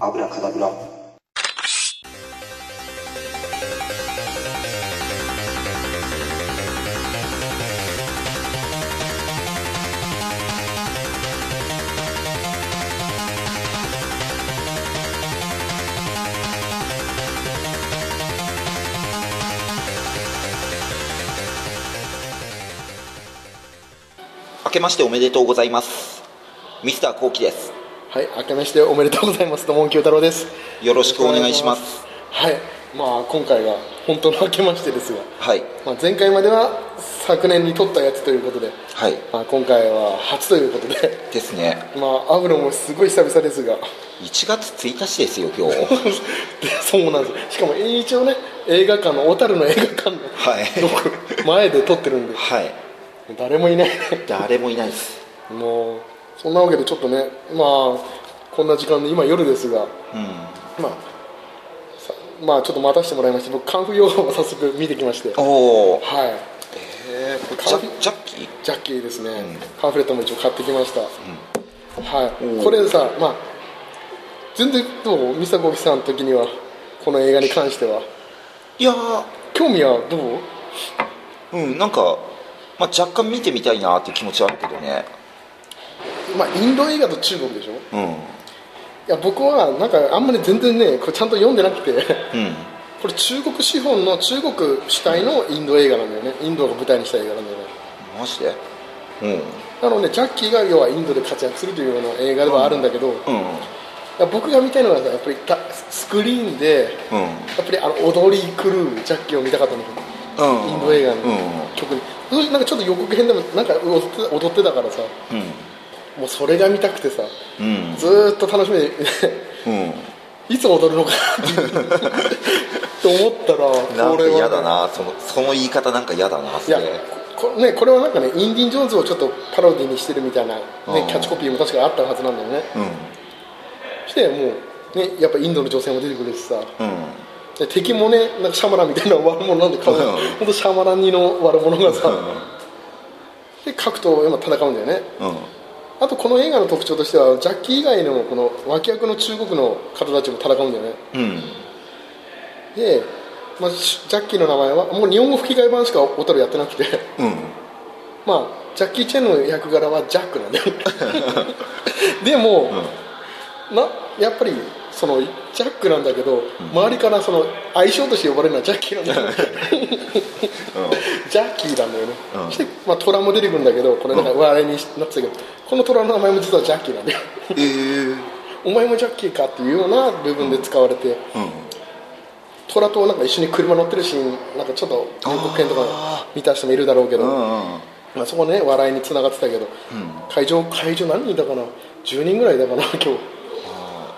アブラカダブラ明けましておめでとうございます。ミスターコウキです。はい、明けましておめでとうございます。どうも、清太郎です。よろしくお願いします。はい、まあ、今回が本当の明けましてですが、はい。まあ、前回までは昨年に撮ったやつということで、はい。まあ、今回は初ということで、ですね。まあ、アブロもすごい久々ですが、1月1日ですよ今日。で そうなんです。しかも一応ね、映画館の、小樽の映画館の、はい。前で撮ってるんで、はい。誰もいないね。誰もいないです。もう、そんなわけでちょっとね、まあ、こんな時間で、今夜ですが、うん。まあ、さまあちょっと待たせてもらいまして僕カンフーヨガを早速見てきまして。おおはい。えー、ジャジャッキー？ジャッキーですね、ん。パンフレットも一応買ってきました、はい。おー。これさまあ全然どう？ミサコキさんの時にはこの映画に関しては。いやー。興味はどう？うんなんか、まあ、若干見てみたいなっていう気持ちはあるけどねまあインド映画と中国でしょ？うん。いや僕はなんかあんまり全然ねこれちゃんと読んでなくてうん。これ中国資本の中国主体のインド映画なんだよね。インドが舞台にした映画なんだよね。マジで？うん。なのでジャッキーが要はインドで活躍するというような映画ではあるんだけど、いうん。や僕が見たいのはやっぱりたスクリーンでうん。やっぱりあの踊り狂うジャッキーを見たかったんですようん。インド映画のうん。曲に、それなんかちょっと予告編でもなんか踊って踊ってたからさ。うんもうそれが見たくてさうん。ずーっと楽しみでうん。いつ踊るのかなって思ったら これは嫌だなそのその言い方なんか嫌だなそいやれこね、これはなんかねインディ・ン・ジョーンズをちょっとパロディにしてるみたいな、ねうん、キャッチコピーも確かあったはずなんだよね。うん。してもう、ね、やっぱインドの女性も出てくるしさうん。で敵もねなんかシャマランみたいな悪者なんで顔うん。本当シャマラン似の悪者がさで格闘今戦うんだよね。うんあとこの映画の特徴としてはジャッキー以外のこの脇役の中国の方たちも戦うんだよね。うん。で、まあ、ジャッキーの名前はもう日本語吹き替え版しか小樽やってなくて。うん。まあジャッキー・チェンの役柄はジャックなんだよ でも、なやっぱりそのジャックなんだけど、周りからその相性として呼ばれるのはジャッキーなんだよジャッキーなんだよね、うん。そして、まあ、虎も出てくるんだけどこれなん。か笑いになってたけど、この虎の名前も実はジャッキーなんだよ。え。ーお前もジャッキーかっていうような部分で使われて、うん。虎となんか一緒に車乗ってるシーンなんかちょっと予告編とかあ見た人もいるだろうけど、まあ、そこね笑いにつながってたけど、会場会場何人いたかな？10人ぐらいいたかな今日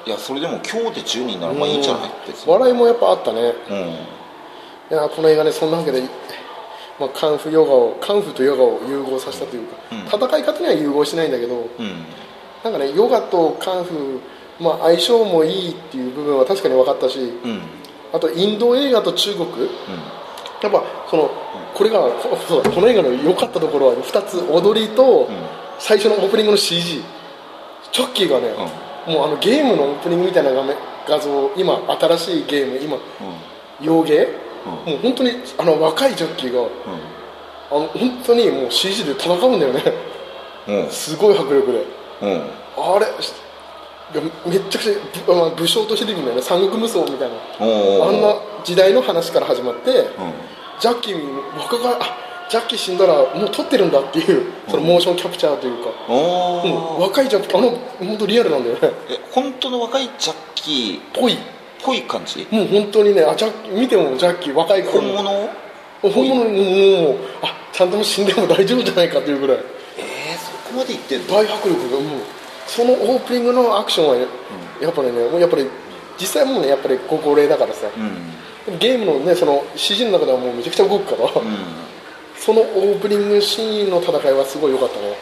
いやそれでも今日で10人ならまあいいんじゃない？別に。笑いもやっぱあったね。うん。いやこの映画ねそんなわけで、まあ、カンフーヨガをカンフーとヨガを融合させたというか、戦い方には融合しないんだけどうん。なんかねヨガとカンフー、まあ、相性もいいっていう部分は確かに分かったしうん。あとインド映画と中国。やっぱそのこれがこそうだこの映画の良かったところは2つ踊りと最初のオープニングの CG チョッキーがね、もうあのゲームのオープニングみたいな画面画像今新しいゲーム今洋芸、もう本当にあの若いジョッキーが、あの本当にもう CG で戦うんだよね。うん。すごい迫力で。うん。あれめっちゃくちゃぶまあ武将として出てくるんだよね三国無双みたいなあんな時代の話から始まって、うん。ジャッキー若があジャッキー死んだらもう撮ってるんだっていうそのモーションキャプチャーというか、うん。若いジャッキーあの本当リアルなんだよね。え本当の若いジャッキーっぽいぽい感じ？もう本当にねあジャッキー見てもジャッキー若い頃。本物？本物にもうあちゃんと死んでも大丈夫じゃないかというぐらい。えー、そこまで言ってんの？大迫力がもうそのオープニングのアクションはね、やっぱりねもうやっぱり実際もうねやっぱりご高齢だからさ、うん。ゲームのねその CG の中ではもうめちゃくちゃ動くから、うんそのオープニングシーンの戦いはすごい良かったね。へ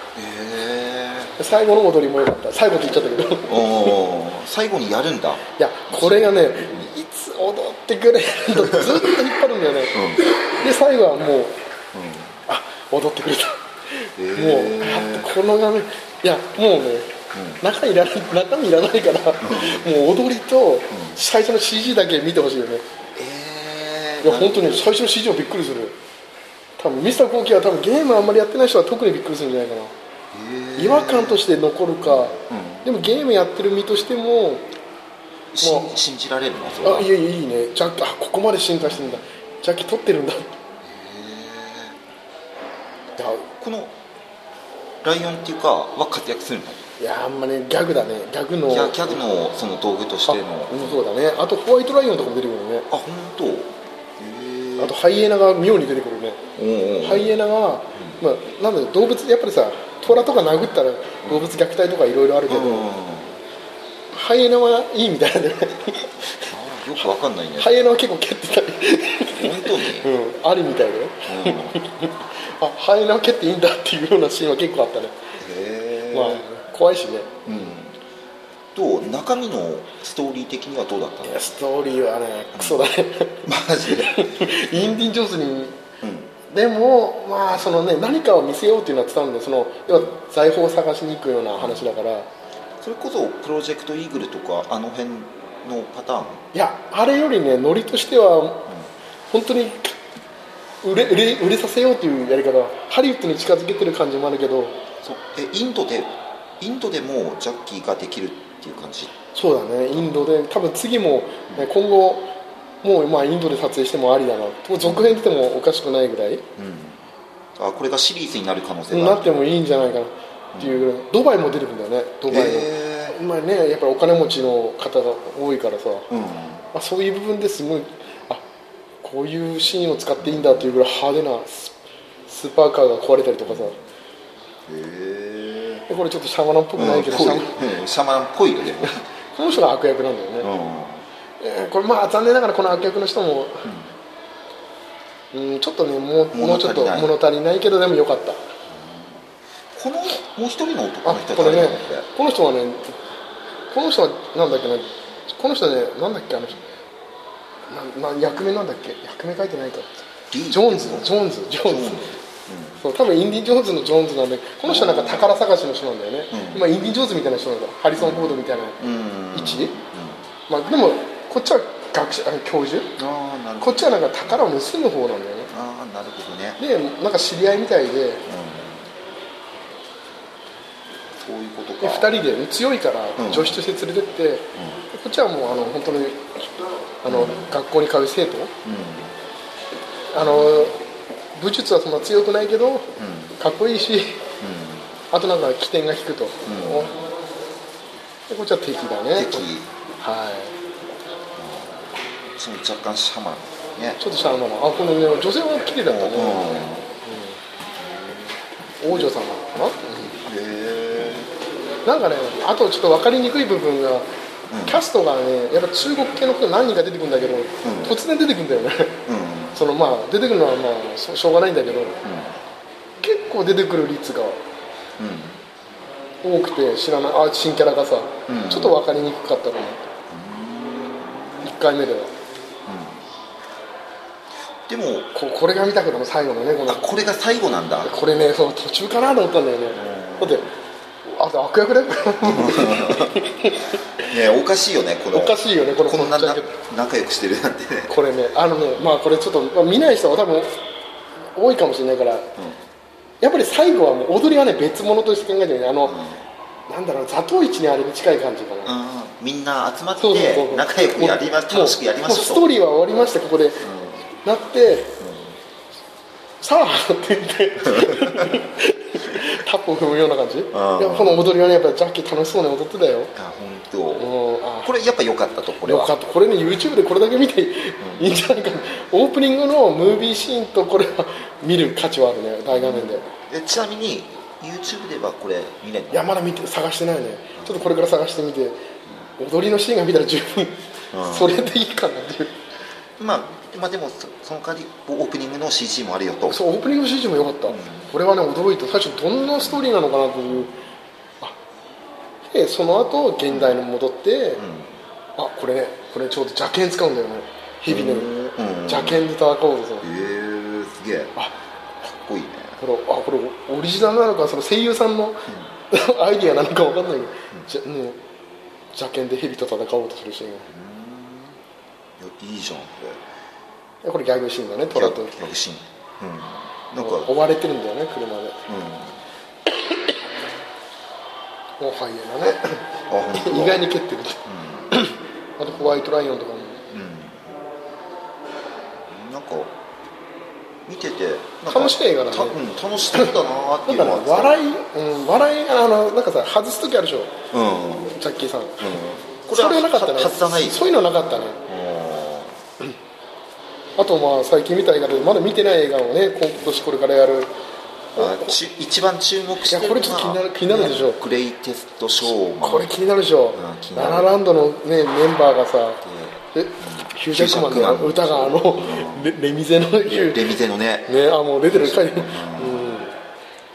え最後の踊りも良かった。最後って言っちゃったけど。最後にやるんだ。やこれがねいつ踊ってくれずっと引っ張るんだよね、で最後はもう、あ踊ってくれた、へもうこの画面いやもうね中身いらない中身いらないから、もう踊りと最初の CG だけ見てほしいよね。えいや本当に最初の CG はびっくりする多分ミスターコーキーは多分ゲームあんまりやってない人は特にびっくりするんじゃないかな。違和感として残るか、でもゲームやってる身としてもしもう信じられるの？それは。いあいいいいね。ジャッキあここまで進化してるんだ。ジャッキ取ってるんだ。いやこのライオンっていうかは活躍するの？いやあんまねギャグだね。ギャグのギャグのその道具としての。あうんそうだね。あとホワイトライオンとかも出てくるよね。あ本当？あとハイエナが妙に出てくるね。ハイエナが、まあ、なんだ動物やっぱりさ虎とか殴ったら動物虐待とかいろいろあるけど、うんハイエナはいいみたいなね。あよくわかんないね。ハイエナは結構蹴ってたり、本当に？うん、ありみたいだよ。あハイエナは蹴っていいんだっていうようなシーンは結構あったね、へえまあ怖いしね。どう中身のストーリー的にはどうだったの？ストーリーはねクソだね。マジで？インディ・ジョーンズにうん。でもまあそのね何かを見せようっていうのは伝わるんでその要は財宝を探しに行くような話だから。それこそプロジェクトイーグルとかあの辺のパターン？いやあれよりねノリとしては本当に売れ売れ売れさせようというやり方ハリウッドに近づけてる感じもあるけど。そう。えインドでインドでもジャッキーができるっていう感じ。そうだね。インドで多分次も、ね、今後もうまあインドで撮影してもありだな。もう続編出てもおかしくないぐらい。うん。あこれがシリーズになる可能性がなってもいいんじゃないかな。っていうぐらい。ドバイも出てくるんだよね。ドバイの、へまあねやっぱりお金持ちの方が多いからさ、うん。まあ、そういう部分ですごいあこういうシーンを使っていいんだっていうぐらい派手なススーパーカーが壊れたりとかさ。へえでこれちょっとシャマランっぽくないけど、うんシャマラン。っぽいよでも この人が悪役なんだよね、えーこれまあ残念ながらこの悪役の人も、うん、ちょっとねもうもうちょっと物足りないけどでもよかった。このもう一人の男あの人これねこの人はねこの人はなんだっけなこの人ねなんだっけあの人。なな役名なんだっけ？役名書いてないか。ジョーンズジョーンズ。ジョーンズそう多分インディ・ジョーンズのジョーンズなんでこの人はなんか宝探しの人なんだよね、うん。まあインディ・ジョーンズみたいな人なんだハリソン・フォードみたいなうん。位置、まあ、でもこっちは学者教授。ああなるほど。こっちはなんか宝を盗む方なんだよね。ああなるほどね。でなんか知り合いみたいで。でそういうことか。2人で強いからうん。女子として連れてって、でこっちはもうあの本当にあの、学校に通う生徒。あの武術はそんな強くないけどかっこいいしあとなんか起点が引くと、でこっちは敵だね。敵。はい。その若干シャマランね。ちょっとシャーマン。あこの、ね、女性は綺麗だったね、王女様かな、へえなんかねあとちょっと分かりにくい部分が、キャストがねやっぱ中国系の人何人か出てくるんだけど、突然出てくるんだよねそのまあ出てくるのはまあしょうがないんだけど、結構出てくる率が多くて知らないあ新キャラがさ、うん。ちょっと分かりにくかったかな、1回目では。でもここれが見たくなる最後のねこの。あこれが最後なんだ。これねそう途中かなと思ったんだよね、だってあと悪役だよねおかしいよねこの。おかしいよねこれこんな仲良くしてるなんて。ねこれねあのねまあこれちょっと、まあ、見ない人は多分多いかもしれないから、やっぱり最後はもう踊りはね別物として考えてるね。あの、なんだろう座頭市にあれに近い感じかな、うんみんな集まって仲良くやりまもう楽しくやりましょうストーリーは終わりましてここで、なって、さあって言って。タップを踏むような感じ。いやこの踊りはねやっぱりジャッキー楽しそうに踊ってたよ。あ本当。これやっぱ良かったとこれは。よかった。これね YouTube でこれだけ見ていいん。じゃないか。な、オープニングのムービーシーンとこれは見る価値はあるね。大画面で、えちなみに YouTube ではこれ見れるの？いやまだ見て探してないね。ちょっとこれから探してみて。踊りのシーンが見たら十分、うん。それでいいかなっていうまあまあでもそその代わりオープニングの CG もあるよと。そうオープニング CG も良かった、これはね驚いて最初どんなストーリーなのかなというあでその後現代に戻って、あこれねこれちょうど邪剣使うんだよね。日々のうん。邪剣で戦おうと。さへえすげえ。かあっこいいね。これあこれオリジナルなのかその声優さんの アイディアなのか分かんないけど、じゃね邪剣で蛇と戦おうとするシーン。がいやいいじゃんこいやこれギャグシーンだねれトラと。ギャグシーン。うん。なんか追われてるんだよね車で。うん。もうハイエナね。意外に蹴ってるあとホワイトライオンとかも。うん。なんか見てて楽しい映画だね。たうん楽しそうだなっていうのは。笑い、うん、笑いあのなんかさ外す時あるでしょ。うん。うんジャッキーさん。こそれはなかったね。外さないそういうのなかったね。ああとまあ最近見た映画でまだ見てない映画をね今年これからやる。一番注目してるいやこれちょっと気になる気になるでしょ。グレイテストショーこれ気になるでしょ、うんララランドの、ね、メンバーがさえヒュージャックマンの歌があのレレミゼのレミゼのね。ねあもう出てる書いてる、うん、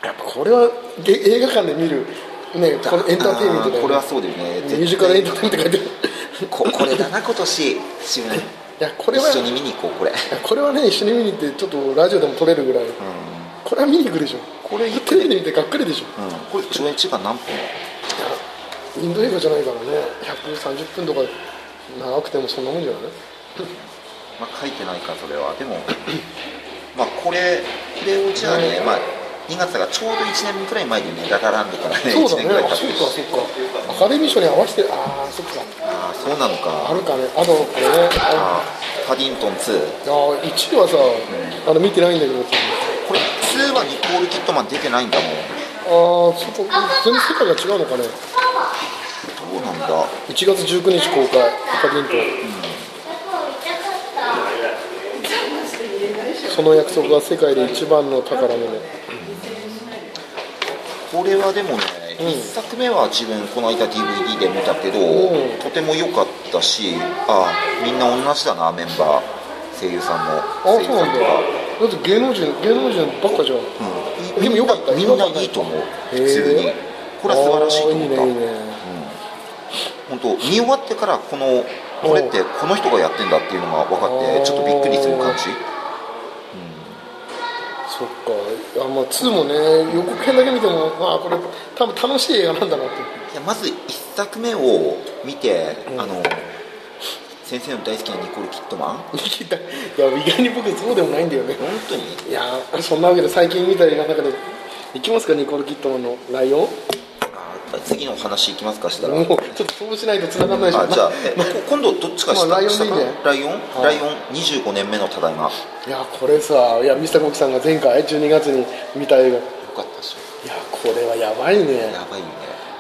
やっぱこれはげ映画館で見るねこのエンターテインメントだよね。これはそうだよね。ミュージカルエンターテインメントって書いてる。ここれだな今年やこれは一緒に見に行こうこれ。これはね一緒に見に行ってちょっとラジオでも撮れるぐらい、これは見に行くでしょ。これテレビで見てがっかりでしょ。うん。これ上映時間何分？インド映画じゃないからね。130分とか長くてもそんなもんじゃない？まあ書いてないかそれは。でもまあこれこれをじゃあね。まあ2月がちょうど1年くらい前でねララランドからねそうだ1年くらいねあ経ってそうかそうかアカデミー賞に合わせてああそっか。ああそうなのか。あるかね。あとこれね。あパディントン2あ1位はさ、あの見てないんだけど。これ2はニコール・キットマン出てないんだもん。ああそこ全然世界が違うのかね。どうなんだ。1月19日公開アカデミーと、その約束が世界で一番の宝物これはでもね、うん。1作目は自分この間 DVD で見たけど、うん。とても良かったしあみんな同じだなメンバー声優さんもあ声優そうなんだ。さんとか。だって芸能人芸能人ばっかじゃん。うん。でも良かった。みんないいと思う。普通に。これは素晴らしいと思った。いいねいいね。本当見終わってからこのこれってこの人がやってんだっていうのが分かってちょっとびっくりする感じそっか。いやまあ2もね予告編だけ見てもまあこれ多分楽しい映画なんだなって。いやまず1作目を見て、あの先生の大好きなニコール・キットマン？いや意外に僕そうでもないんだよね。当に？いやそんなわけで最近見た映画の中でいきますかニコール・キットマンの「ライオン？あ次の話いきますかした」ら。もうちょっとそうしないと繋がんないでしょあじゃあ今度どっちか下,、まあライオンでいいねライオン、はい。ライオン？25年目のただいま。よいやこれさいやミスターコキさんが前回12月に見た映画。いかったでしやこれはやばいね。ょやばいよね。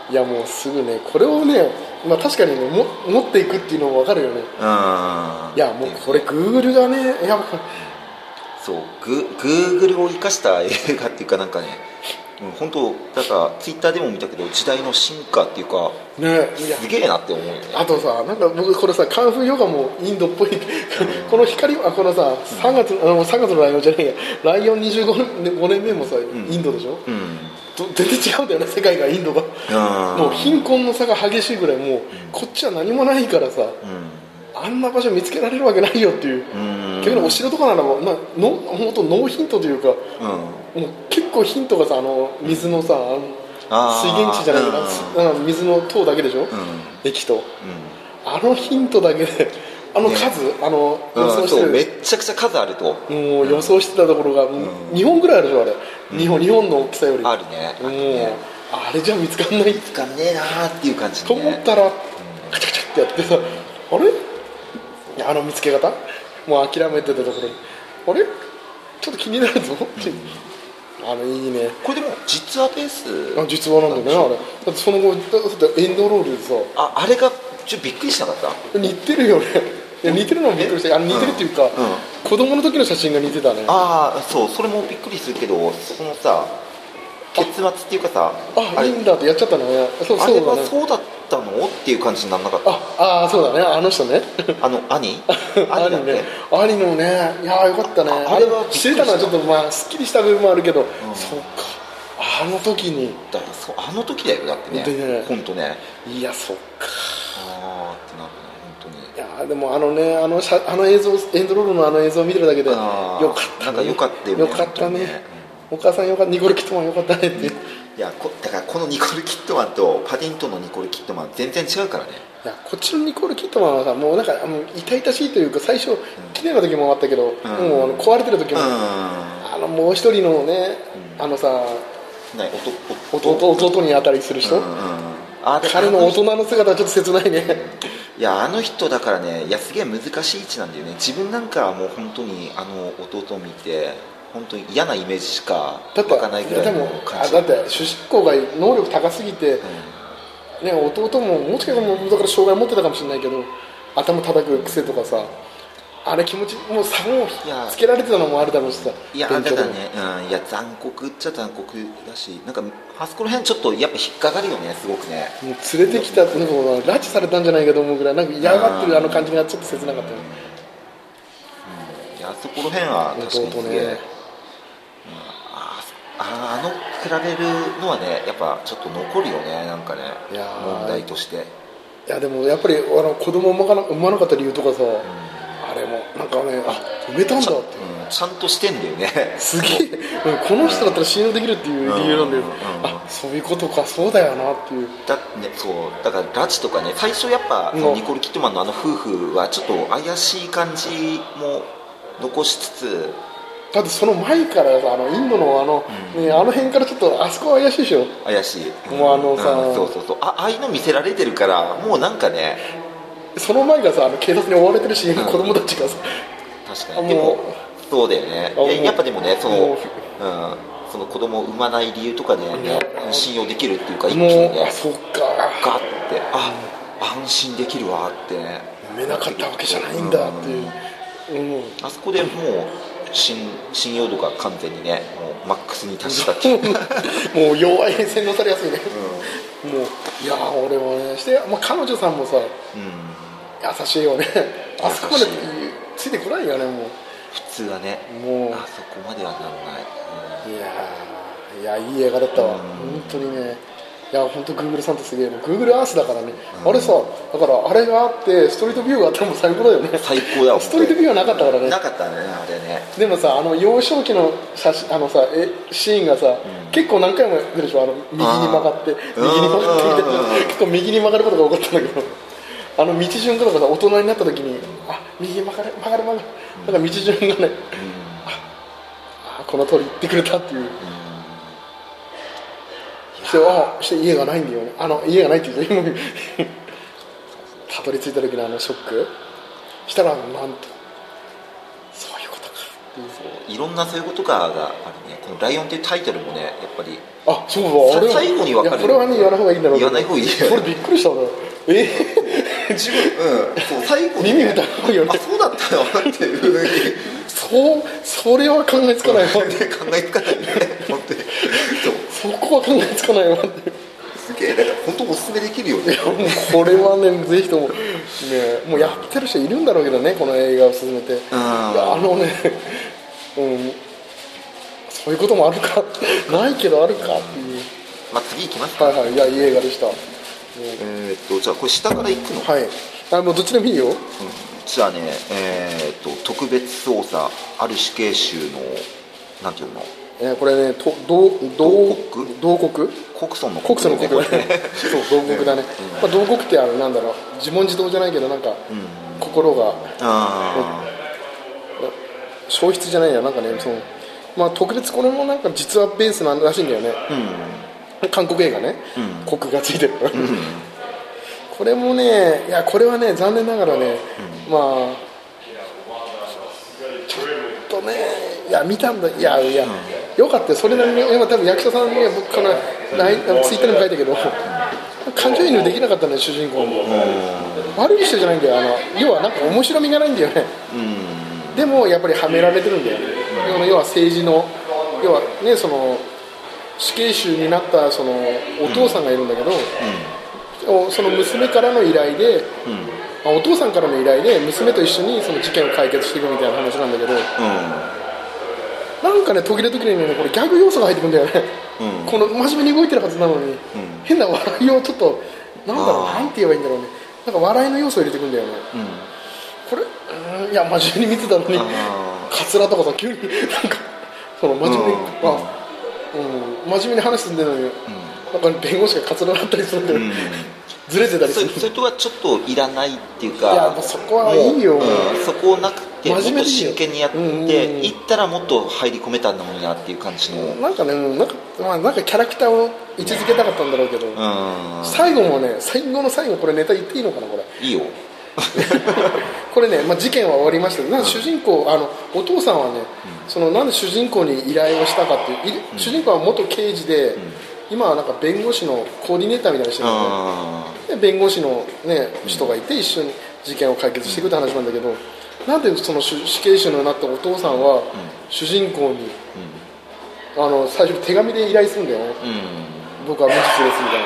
いやもうすぐねこれをねまあ確かにねも持っていくっていうのも分かるよね。うん。いやもうこれグーグルがね。やばそうググーグルを生かした映画っていうかなんかね、うん、本当だからツイッターでも見たけど時代の進化っていうかね。すげえなって思うよね。あとさなんか僕これさカンフーヨガもインドっぽいこの光あこのさ3月あの3月のライオンじゃないや。ライオン25年 ,5 年目もさ、インドでしょ、うん。と全然違うんだよね世界がインドが。うんもう貧困の差が激しいぐらいもうこっちは何もないからさ。うんあんな場所見つけられるわけないよっていう。うん。逆にお城とかならもうなの本当ノーヒントというかうん。もう結構ヒントがさあの水のさ水源地じゃないけど、うん。うん水の塔だけでしょ、うん。駅と。うん。あのヒントだけであの数、あの予想してる。めっちゃくちゃ数あると。もう予想してたところが、もう2本ぐらいあるでしょあれ、日本日本の大きさより。あるね。あもうるね。あれじゃ見つかんない。つかんねえなーっていう感じとね思ったら、カチャカチャってやってさあれ？あの見つけ方？もう諦めてたところ。にあれ？ちょっと気になるぞ、あのいいね。これでも実話ベース。あ実話なんだよねあれ。だってその後だってエンドロールでさ。ああれがちょっとびっくりしなかった？似てるよね。いや似てるのもびっくりした。あ似てるっていうか、うん。子供の時の写真が似てたね。ああそうそれもびっくりするけどそのさ結末っていうかされあいいんだってやっちゃったのね。そうあれはそうだね。そうだったのっていう感じにならなかったああそうだね。あの人ね。あの兄？兄 兄だね。兄のね。いやーよかったね。ああれは知れた。のはちょっとまあすっきりした部分もあるけど、そうか。あの時に。だからそうあの時だよだってね。本当ね。いやそっか。ああってなるね本当に。いやーでもあのねあの写あの映像エンドロールのあの映像を見てるだけでよかった、ね、なんかよかったよねよかったね。お母さんよかった。ニコル・キットマンよかったねって、いやこだからこのニコル・キットマンとパディントンのニコル・キットマン全然違うからね。いやこっちのニコール・キットマンはさもうなんかもう痛々しいというか最初綺麗な時もあったけど、もうあの壊れてる時も、うん。あのもう一人のね、あのさ弟弟に当たりする人、うんうんあで彼の大人の姿はちょっと切ないね。いやあの人だからねいやすげえ難しい位置なんだよね。自分なんかはもう本当にあの弟を見て本当に嫌なイメージしか湧かないぐらいの感じ。あだって主人公が能力高すぎて、ね、弟ももしかしたらもうだから障害持ってたかもしれないけど頭叩く癖とかさあれ気持ちもう差もいやつけられてたのもあるだろうしさいやだからね、うん、いや残酷っちゃ残酷だしなんかあそこら辺ちょっとやっぱ引っかかるよねすごくね。もう連れてきたなんか拉致されたんじゃないかと思うぐらいなんか嫌がってるあの感じがちょっと切なかったよね。いやあそこら辺は確かに弟すげえ、ねあの比べるのはねやっぱちょっと残るよねなんかね問題として。いやでもやっぱりあの子供を産まな産まなかった理由とかさ、あれもなんかねあ産めたんだって。うん、ちゃんとしてんだよね。すげえ、うんこの人だったら信用できるっていう理由なんだよ、うん。あそういうことかそうだよなっていう。だ,、ね、そうだから拉致とかね最初やっぱ、ニコル・キットマンのあの夫婦はちょっと怪しい感じも残しつつだってその前からさあのインドのあの、ね、あの辺からちょっとあそこは怪しいでしょ？怪しい。もうあのさん。そうそうそう。あああいうの見せられてるからもうなんかね。その前がさあの警察に追われてるし、ん。子供たちがさ。確かに。でもそうだよね。ややっぱでもねその,、もう。うん、その子供を産まない理由とかで、ね、信用できるっていうか一気にね。あそっか。ガッて。あ安心できるわって。ね産めなかったわけじゃないんだっていう、うん、あそこでもう信信用度が完全にねもうマックスに達したっていう、もう弱い洗脳されやすいね、もういや俺もねして、まあ、彼女さんもさうん、優しいよね。あそこまでついてこないよねも普通はねうもう。あそこまではなんない、いやーいやいい映画だったわ、うん。本当にねいや本当グーグルさんってすげえのグーグルアースだからね、あれさだからあれがあってストリートビューがあったらもう最高だよね。最高だわストリートビューはなかったからね。なかったねあれね。でもさあの幼少期の写真あのさえシーンがさ、結構何回も来るでしょ？あの右に曲がってー。右に曲がってみたいうんな結構右に曲がることが多かったんだけど。あの道順とかさ大人になった時にあ右に曲がる曲がる曲がるなんか道順がね、あこの通り行ってくれたっていう、してあして家がないんだよね。あの家がないって言うと今たどり着いた時のあのショック。したらなんとそういうことかっていう。いろんなそういうことががあるね。この「ライオン」っていうタイトルもねやっぱりあそうだあれは最後に分かる。これはね言わない方がいいんだろう言わない方がいいよ。それびっくりした俺え？自分うんそう最後に、耳疑うよね。あそうだったよっていうふうに。そうそれは考えつかないわ。考えつかないね。本当に。そうそこは考えつかないわって。すげえだから本当おすすめできるよね。これはねぜひともねもうやってる人いるんだろうけどねこの映画を進めて。あのねうん。そういうこともあるか。ないけどあるかっていう。まあ次行きますか。はいはい。いやいい映画でした。えーっとじゃあこれ下から行くの、はい。あもうどっちでもいいよ。うん。じゃあねえーっと特別捜査ある死刑囚のなんていうの？えーこれねと同同同国？国？村の国。祖の国。だねねそう。同国だね、まあ、同国ってあのなんだろう。自問自答じゃないけどなんか、心が。あ消失じゃないや。なんかねそのまあ特別これもなんか実話ベースなんらしいんだよね、韓国映画ね、国がついてる、これもねいやこれはね残念ながらね、まあちょっとねいや見たんだ。いやいや、よかったよ。それなりに今多分役者さんには僕からラインツイッターにも書いたけど感情移入できなかったね主人公も、悪い人じゃないんだよあの要はなんか面白みがないんだよね、でもやっぱりはめられてるんだよ、要は要は政治の要はねその死刑囚になったそのお父さんがいるんだけど、おその娘からの依頼で、あお父さんからの依頼で娘と一緒にその事件を解決していくみたいな話なんだけど、なんかね時々時々ねこれギャグ要素が入ってくるんだよね、この真面目に動いてるはずなのに、変な笑いをちょっとなんだろうなんて言えばいいんだろうね。なんか笑いの要素を入れてくるんだよね、これ？いや真面目に見てたのにあカツラとかさ急になんかその真面目に、うん。あうん、真面目に話すんだのに、なんか弁護士がカツラだったりするんだよ、うんずれてたりする。それとはちょっといらないっていうか。いやもうそこはいいよ。もううんそこをなくてもっと真剣にやってうんうんうん。いったらもっと入り込めたんだもんなっていう感じの。うんなんかねなんか,、まあ、なんかキャラクターを位置づけたかったんだろうけど、最後もね最後の最後これネタ言っていいのかなこれ。いいよ。これね、まあ、事件は終わりました。けどなんか主人公あのお父さんはね、そのなんで主人公に依頼をしたかっていう、い主人公は元刑事で、今はなんか弁護士のコーディネーターみたいなのしてるんだよね。あで弁護士の、ね、人がいて一緒に事件を解決していくって話なんだけど、なんでその死死刑囚になったお父さんは主人公に、あの最初に手紙で依頼するんだよ。ね、僕は無実ですみたいな、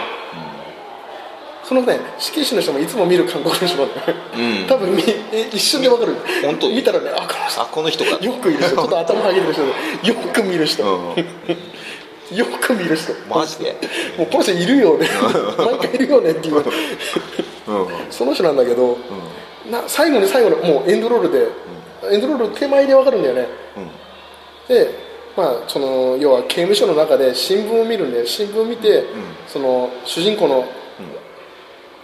そのね死刑囚の人もいつも見る韓国の人なんだよ、うん。多分みえ一瞬でわかる。本当見たらねあこの人あこの人か。よくいる人。ちょっと頭下げてる人で。よく見る人、うんよく見る人。マジで？もうこの人いるよね。毎回いるよねっていう。うん。その人なんだけど、な最後に最後のもうエンドロールで、エンドロール手前でわかるんだよね。でまあその要は刑務所の中で新聞を見るんで新聞を見て、その主人公の、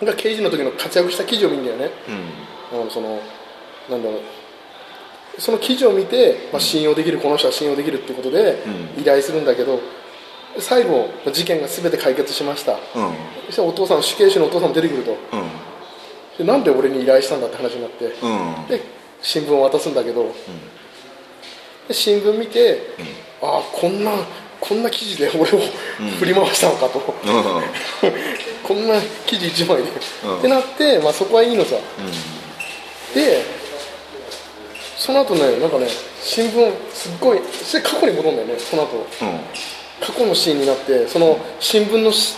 が刑事の時の活躍した記事を見るんだよね、うん。うん、そのなんだろう。その記事を見て、まあ、信用できるこの人は信用できるってことでう依頼するんだけど最後事件が全て解決しました。うん。そしたらお父さん死刑囚のお父さんも出てくると。なんで俺に依頼したんだって話になって。うん。で新聞を渡すんだけど、で新聞見て、ああこんなこんな記事で俺を振り回したのかと、こんな記事1枚で、うん。ってなって、まあ、そこはいいのさ。でその後ねなんかね新聞すっごいそれ過去に戻るんだよねその後過去のシーンになってその新聞のし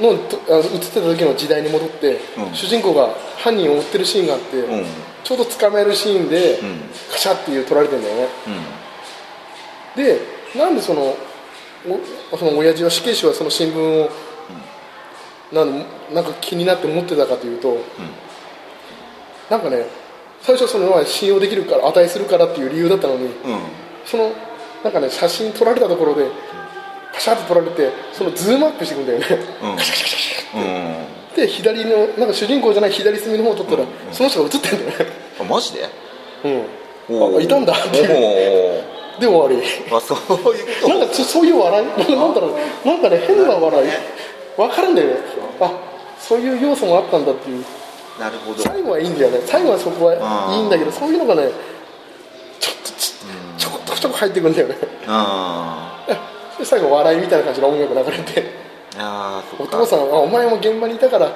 のとあ映ってた時の時代に戻って、うん。主人公が犯人を追ってるシーンがあって、うん。ちょうど捕まえるシーンで、ん。カシャっていう撮られてるんだよね。うん。でなんでそのおその親父は死刑囚はその新聞を、なんなんか気になって持ってたかというと、なんかね最初はそのまあ信用できるから値するからっていう理由だったのにうん。そのなんかね写真撮られたところでパシャって撮られてそのズームアップしていくんだよね、うん。うん。で左のなんか主人公じゃない左隅の方を撮ったら、その人が映ってんだよね。あマジで？うん。あいたんだって。で終わり。おあそういうこと？なんかそそういう笑い？なんだろうなんかね変な笑い。分かるんだよね。あそういう要素もあったんだっていう。なるほど。最後はいいんだよね。最後はそこはいいんだけどそういうのがねちょっとちちょこちょこ入ってくるんだよね。あで最後笑いみたいな感じの音楽流れてあお父さんあお前も現場にいたから。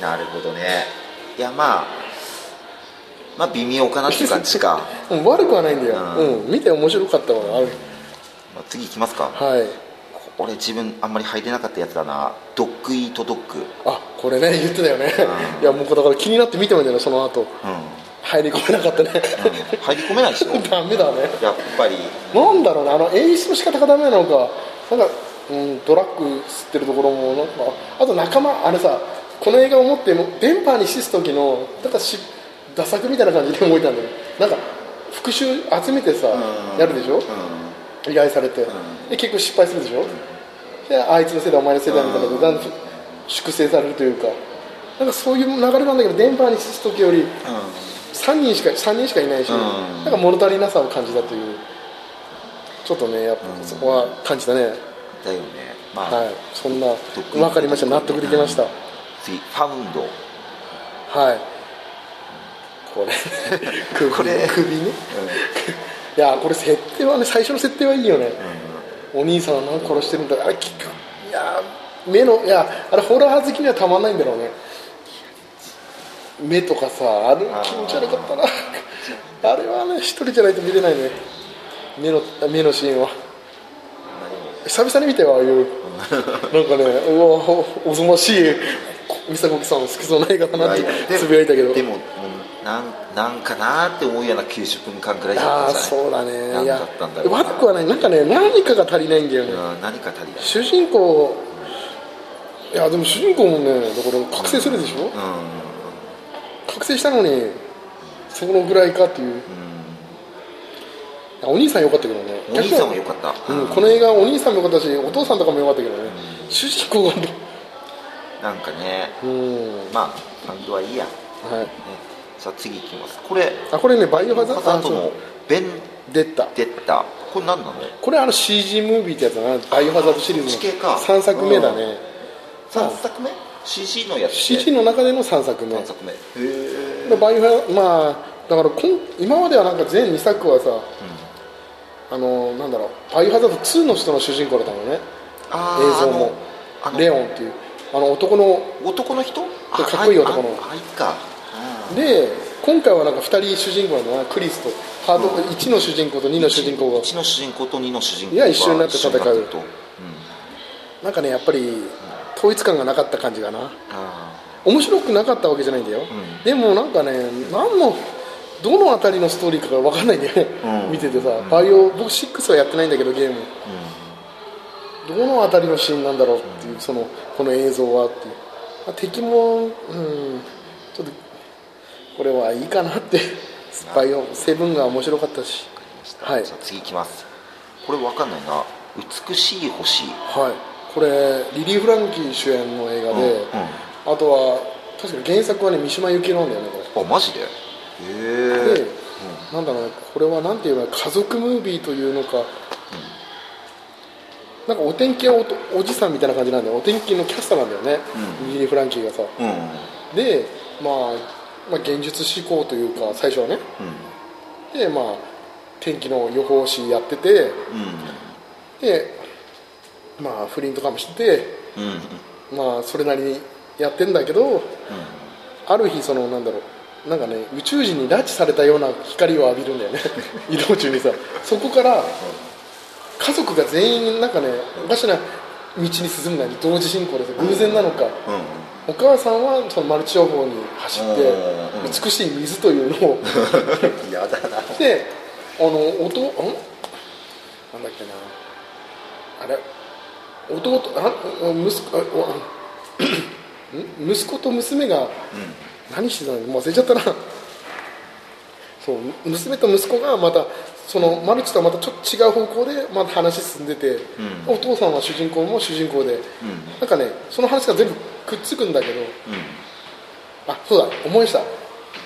なるほどね。いやまあまあ微妙かなっていう感じか、うん悪くはないんだよ。ううん。見て面白かったものあるまあ、次いきますか。はい。俺自分あんまり入れなかったやつだな。ドッグイートドッグあこれね言ってたよね。うん。いやもうだから気になって見てもんだよねその後。うん、入り込めなかったね。うん、入り込めないでしょ。ダメだね。やっぱり。なんだろうね。あの演出の仕方がダメなのか。なんか、うん、ドラッグ吸ってるところもなんかあと仲間あれさこの映画を持っても電波に死す時のなんかしダ作みたいな感じで動いたんだよ。なんか復讐集めてさうん。やるでしょ？う依頼されて。ん。で結局失敗するでしょ？であいつのせいだお前のせいだみたいなことだん。だん粛清されるというか。なんかそういう流れなんだけど電波に死す時よりん3人しか三人しかいないし、うん。なんか物足りなさを感じたというちょっとねやっぱそこは感じたね、だよね。まあ、はい。そんな分かりました。納得できました、次ファウンド。はい。これ。首これ。首ね。いやこれ設定はね最初の設定はいいよね、お兄さんは何殺してるんだあれ聞くいや目のいやあれホラー好きにはたまんないんだろうね目とかさあれ気持ち悪かったな。あれはね一人じゃないと見れないね。目の目のシーンは。久々に見てはああいう。なんかねうわおおぞましい美佐子さん好きそうな映画だなってでつぶやいたけど。でも、うん、なんなんかなーって思うような90分間くらいだああったじゃない？そうだね。何いやだったんだろうな。悪くはないなんかね何かが足りないんだよね、うん何か足りない。主人公いやでも主人公もねだから覚醒するでしょ、う覚醒したのにそこのぐらいかっていう、んうんお兄さん良かったけどね。お兄さんは良かった。うん、この映画お兄さんも良かったしお父さんとかも良かったけどね、主人公がなんかね。うん。まあバンドはいいや、ね、はい。さあ次いきます。これあこれねバイオハザードのベン出た。デッタこれ何なの？これあの CG ムービーってやつだな。バイオハザードシリーズの3作目だね、3作目？CG のやつで CG の中での3作目。3作目。へえでバイオハまあだからこん今まではなんか全2作はさ、あのなんだろうバイオハザード2の人の主人公だったのね。あ映像も。レオンっていう。あの男の男の人？あかっこいい男の。ああいいかで今回はなんか2人主人公なんだなクリスとハード、1の主人公と2の主人公が1の主人公と2の主人公いや一緒になって戦う一緒になってるとなんかねやっぱり統一感がなかった感じがな。あ面白くなかったわけじゃないんだよ、ん。でもなんかね何のどの辺りのストーリーかが分かんないんだよね、うん。見ててさ、バイオ僕6はやってないんだけどゲーム。どの辺りのシーンなんだろうっていう、そのこの映像はっていう、まあ敵もうんちょっとこれはいいかなって。バイオセブンが面白かったし。はい。じゃあ次いきます。これ分かんないな。美しい星。はいこれリリー・フランキー主演の映画で、うんうん。あとは確か原作はね三島由紀夫なんだよねこれ。あマジで？へでえ、なんだろうねこれはなんていうの家族ムービーというのか、なんかお天気おとおじさんみたいな感じなんだよお天気のキャスターなんだよね、リリー・フランキーがさ。うん。うんで、まあ、まあ現実志向というか最初はね。でまあ天気の予報士やっててうん。でまあ不倫とかもしててうん。まあそれなりにやってんだけど、ある日そのなんだろうなんかね宇宙人に拉致されたような光を浴びるんだよね。移動中にさ。そこから家族が全員なんかねおかしな道に進むなり同時進行でさ偶然なのか、うんお母さんはそのマルチ商法に走ってうん美しい水というのを。う んやだな。であの弟ん？なんだっけな。あれ？弟あ息子あ 息子と娘が何してたの？もう忘れちゃったな。そう娘と息子がまたそのマルチとはまたちょっと違う方向でまた話進んでて、お父さんは主人公も主人公で、なんかねその話が全部くっつくんだけど、あそうだ思い出した。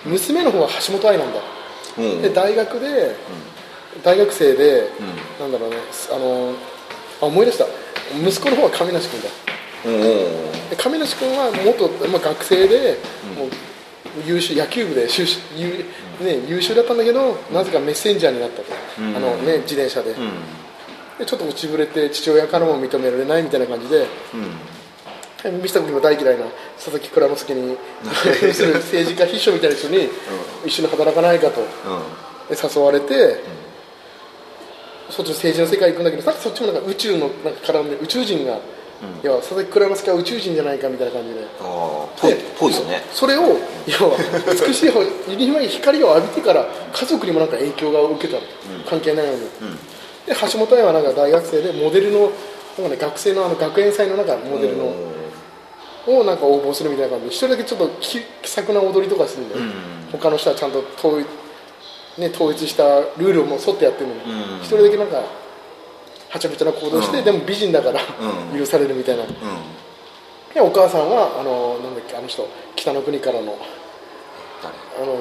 娘の方は橋本愛なんだ。う。んで大学で、大学生で、なんだろうねあのあ思い出した息子の方は亀梨君だ。で亀梨君は元、まあ、学生で、もう優秀野球部で優秀優,、ね、優秀だったんだけど、なぜかメッセンジャーになったと、うん。あのね、自転車で,、うん。でちょっと落ちぶれて父親からも認められないみたいな感じで。うん。見せた時も大嫌いな佐々木蔵之介に 政治家秘書みたいな人に一緒に働かないかと。うん。で誘われて、そっちの政治の世界行くんだけどなんかそっちもなんか宇宙のなんか絡んで宇宙人が、いや佐々木蔵之介は宇宙人じゃないかみたいな感じで。ああぽいでぽいよね。それを要は美しい方に光を浴びてから家族にもなんか影響が受けたの、関係ないように、で橋本愛はなんか大学生でモデルのなんか、ね、学生のあの学園祭の中モデルの、をなんか応募するみたいな感じで一人だけちょっと気気さくな踊りとかするんだよ、他の人はちゃんと統一,、ね、統一したルールをもう沿ってやってるのにうん。一、人だけなんかはちゃめちゃな行動して、うん。でも美人だから、うん。許されるみたいな。うん。でお母さんはあのなんだっけあの人北の国からの誰？あの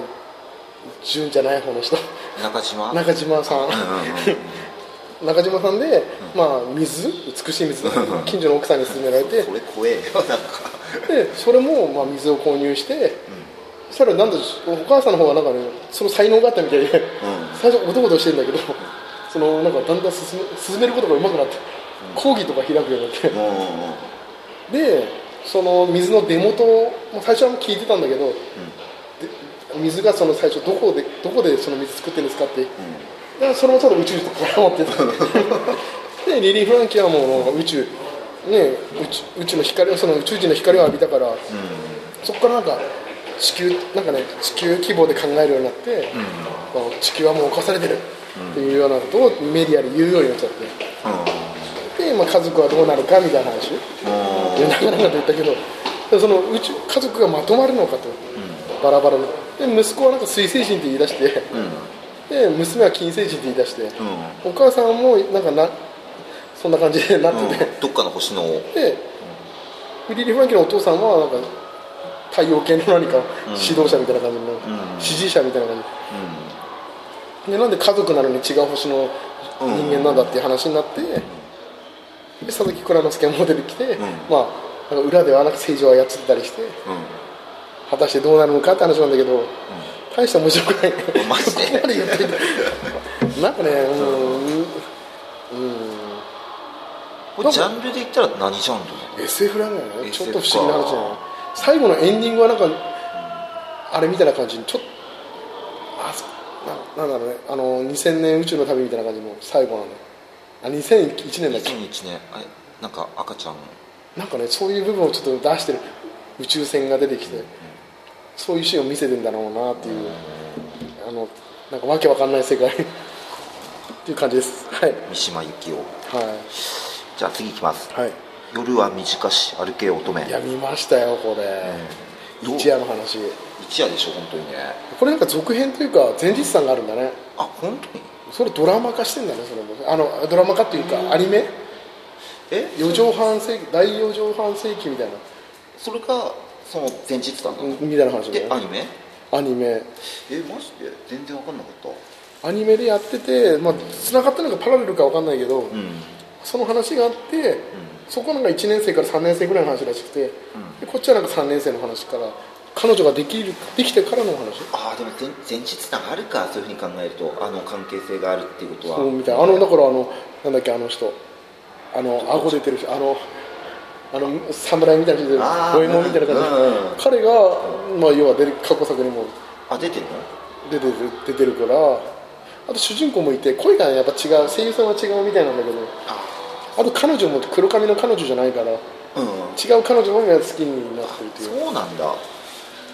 純じゃない方の人。中島？中島さん、うんうん 中島さんで、まあ、水？美しい水。近所の奥さんに勧められて。それ怖えよなんか。でそれも、まあ、水を購入して、そしたらなんだお母さんの方はなんかねその才能があったみたいで、最初おどおどしてるんだけどそのなんかだんだん進め進めることがうまくなって講義とか開くようになって。でその水の出元をまあ最初は聞いてたんだけど、で水がその最初どこでどこでその水作ってるんですかって、でそれもちょっと宇宙と絡まってた。でリリー・フランキーはもう宇宙ね宇宙宇宙の光をその宇宙人の光を浴びたから、そこからなんか地球なんかね地球規模で考えるようになって、この地球はもう侵されてるっていうようなことをメディアで言うようになっちゃってで、まあ、家族はどうなるかみたいな話。でなかなかと言ったけどでその宇宙家族がまとまるのかと、バラバラの。で息子はなんか水星人って言い出して、で娘は金星人って言い出して、うん。お母さんもなんかなそんな感じでなってて、うん。どっかの星のでウィリー・フランキーのお父さんはなんか太陽系の何か指導者みたいな感じの、ん支持者みたいな感じ。でなんで家族なのに違う星の人間なんだっていう話になって、で佐々木蔵之介も出てきて、まあ裏ではなんか政治を操ってたりして果たしてどうなるのかって話なんだけど、大して面白くない。マジで？ここまで言ってなんかねうん。うん。ジャンルで言ったら何ジャンル SF なんだよね。ちょっと不思議な話じゃない最後のエンディングはなんかあれみたいな感じにちょっとあそななんだろうね。あの2000年宇宙の旅みたいな感じの最後なの。あ2001年だっけ？2001年。あれなんか赤ちゃん。なんかねそういう部分をちょっと出してる。宇宙船が出てきてそういうシーンを見せてんだろうなっていう。あのなんかわけわかんない世界。っていう感じです。はい。三島由紀夫。はじゃあ次いきます。いはい夜は短し歩け乙女。いや見ましたよこれ、どう？一夜の話。一夜でしょ本当にね。これなんか続編というか前日談があるんだね。あ本当に？それドラマ化してんだねそれも。あのドラマ化っていうかアニメ？え？四畳半世紀大四畳半世紀みたいな。それがその前日だなうんみたいな話ね。でアニメ？アニメ。えマジで？全然分かんなかった。アニメでやっててまあ繋がったのかパラレルか分かんないけど、うん。その話があって、そこなんか1年生から3年生ぐらいの話らしくて、でこっちはなんか3年生の話から彼女ができるできてからの話。ああでも前前日談あるかそういうふうに考えるとあの関係性があるっていうことは。そうみたいな。あのだからあのなんだっけあの人。あの顎出てる人。あのあの侍みたいな人で五右衛門みたいな感じ、うんうん彼が、まあ、要は出る過去作にも。あ出てるの？出てる出てるから。あと主人公もいて声がやっぱ違う声優さんは違うみたいなんだけど。あと彼女も黒髪の彼女じゃないからうん。違う彼女の方が好きになってるっていう。そうなんだ。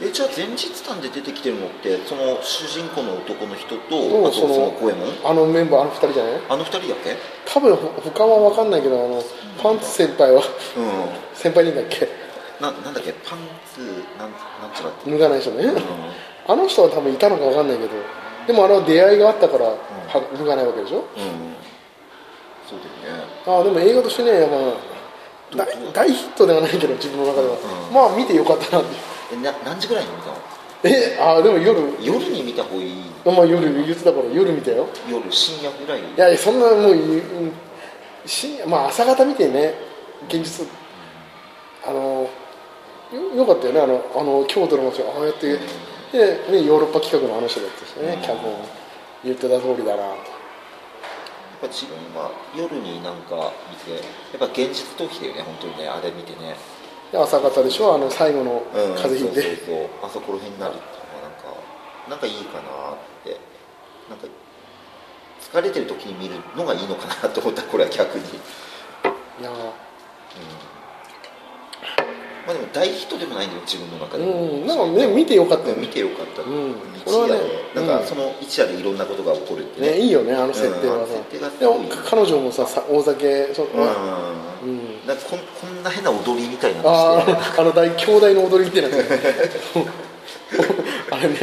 えじゃあ前日談で出てきてるのってその主人公の男の人とあとその五右衛門あのメンバーあの二人じゃない？あの二人だけ？多分ほ他は分かんないけどあのパンツ先輩はうん。先輩でいいんだっけ？ななんだっけ？パンツなんなんちゃらって。脱がない人ね、うん。あの人は多分いたのか分かんないけどでもあれは出会いがあったからは脱がないわけでしょ？うんそうだよね。ああでも映画としてね、まあ、大大ヒットではないけど自分の中では、うん。まあ見てよかったなってえな何時ぐらいに見たの？えああでも夜。夜に見た方がいい？まあ夜言ってたから夜見たよ。夜深夜ぐらい？いやいやそんなもううん深夜まあ朝方見てね現実。あのよよかったよねあのあの京都の街をああやって、でね、ヨーロッパ企画の話だったしね、脚本言ってた通りだなやっぱ自分は夜になんか見てやっぱ現実逃避だよね本当にねあれ見てね。で朝方でしょあの最後のうん風邪ひいて、そうそうそう。あそこら辺になるっていうのはなんかなんかいいかなって。なんか疲れてる時に見るのがいいのかなと思ったこれは逆に、うん、いやまあでも大ヒットでもないんだよ自分の中で。も、うんなんかね見てよかったよね。見てよかった、うん。一夜で、これはねうんなん。かその一夜でいろんなことが起こるってね。いいよねあの設定はさ。うん彼女もささ大酒そうん、うん。なんかこんこんな変な踊りみたいなあのして。あ あの大兄弟の踊りみたいな あれね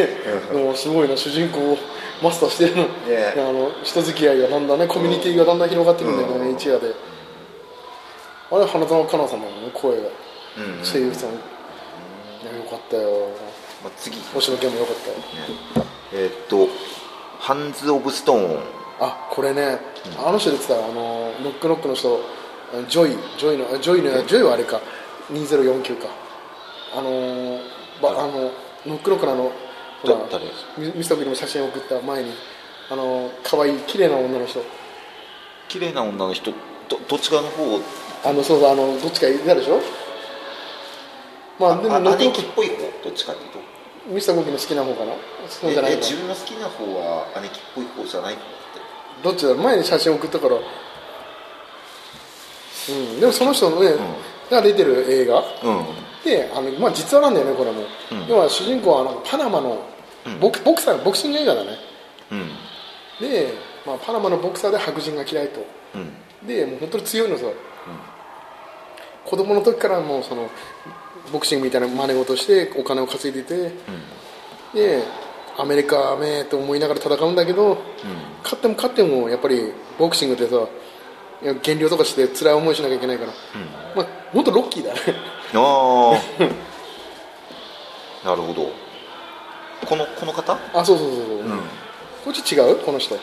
でもすごいな主人公をマスターしてるの,、ね。あの人付き合いがだんだんねコミュニティがだんだん広がってくんだよね、うん。一夜で。あれ花澤香菜さんだもんね声が。うん声優さん、いやよかったよ。まあ、次。星野源もよかったよ。ね。えーっとハンズ・オブ・ストーン。あこれね、あの人出てたあのノックノックの人。ジョイ。ジョイのジョイのジョイはあれか。2049か。あのーばあのノックノックのあのほらミミスター君にも写真送った前にあの可愛い綺麗な女の人。綺麗な女の人。どどっち側の方？をあのそうそうあのどっちかいたでしょ？まあでもあノックノック姉貴っぽい方？どっちかっていうと。ミスター君の好きな方かな？そうえじゃない自分の好きな方は姉貴っぽい方じゃない方ってどっちだ？ろう前に写真送ったから。うん。でもその人のね、が出てる映画。うん。であの、まあ、実話なんだよねこれも、うん。要は主人公はなんかパナマのボクボクサーボクシング映画だね。うん。で、まあ、パナマのボクサーで白人が嫌いと。うん。でもう本当に強いのさ、子供の時からもうそのボクシングみたいな真似事してお金を稼いでてでアメリカめと思いながら戦うんだけど、勝っても勝ってもやっぱりボクシングってさ減量とかして辛い思いしなきゃいけないから、まあ本当ロッキーだね。ああ なるほど。このこの方？あそうそうそうそう、こっち違う？この人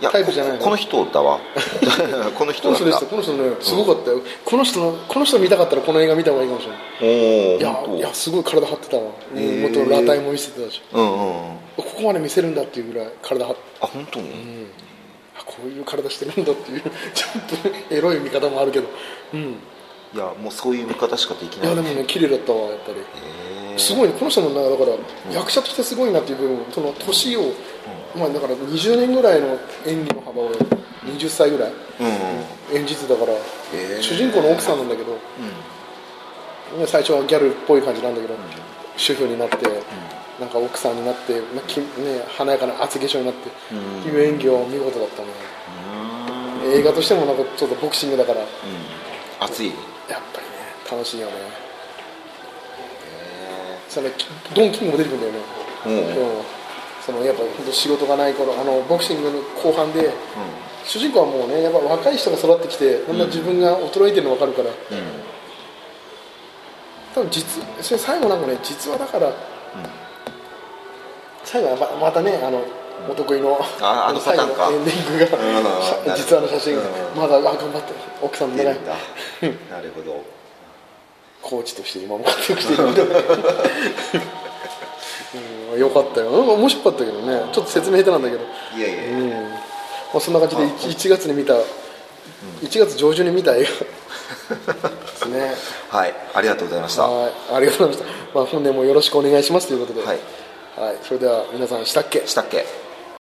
いやタイプじゃないの？ここの人だわ。この人このだった。この人ねすごかったよ、この人のこの人見たかったらこの映画見た方がいいかもしれない。いやいやすごい体張ってたわ、うん、もっと裸体も見せてたし。うんうんうん。ここまで見せるんだっていうぐらい体張って。あ本当に、あこういう体してるんだっていうちょっとエロい見方もあるけど。うん。いやもうそういう見方しかできない。いやでもね綺麗だったわやっぱり。すごいねこの人もなんかだから役者としてすごいなっていう部分その年を、まあだから20年ぐらいの演技の幅を20歳ぐらい。演じてたから、主人公の奥さんなんだけど、最初はギャルっぽい感じなんだけど、主婦になって、なんか奥さんになって、まあきね、華やかな厚化粧になって、っていう演技は見事だったね、映画としてもなんかちょっとボクシングだから。やっ熱い。ぱりね楽しいよね。そのきドン・キングも出てくるんだよね、うんそのやっぱ本当仕事がない頃あのボクシングの後半で、主人公はもうねやっぱ若い人が育ってきてだんだん自分が衰えてるの分かるから、多分実それ最後なんかね実はだから、最後はままたねあのお得意のああの最後のエンディングが、実話の写真が、うん。まだあ頑張って奥さんのね。出るんだなるほど。コーチとして今も活躍している。みたいなうんよかったよ。なんか面白かったけどね。ちょっと説明下手なんだけど。いやいやいや。うん。まあ、そんな感じで 1, 月に見た、1月上旬に見た映画。ですね。はい。ありがとうございました。はい。ありがとうございました、まあ、本年もよろしくお願いしますということで、はい。はい、それでは皆さんしたっけ？したっけ？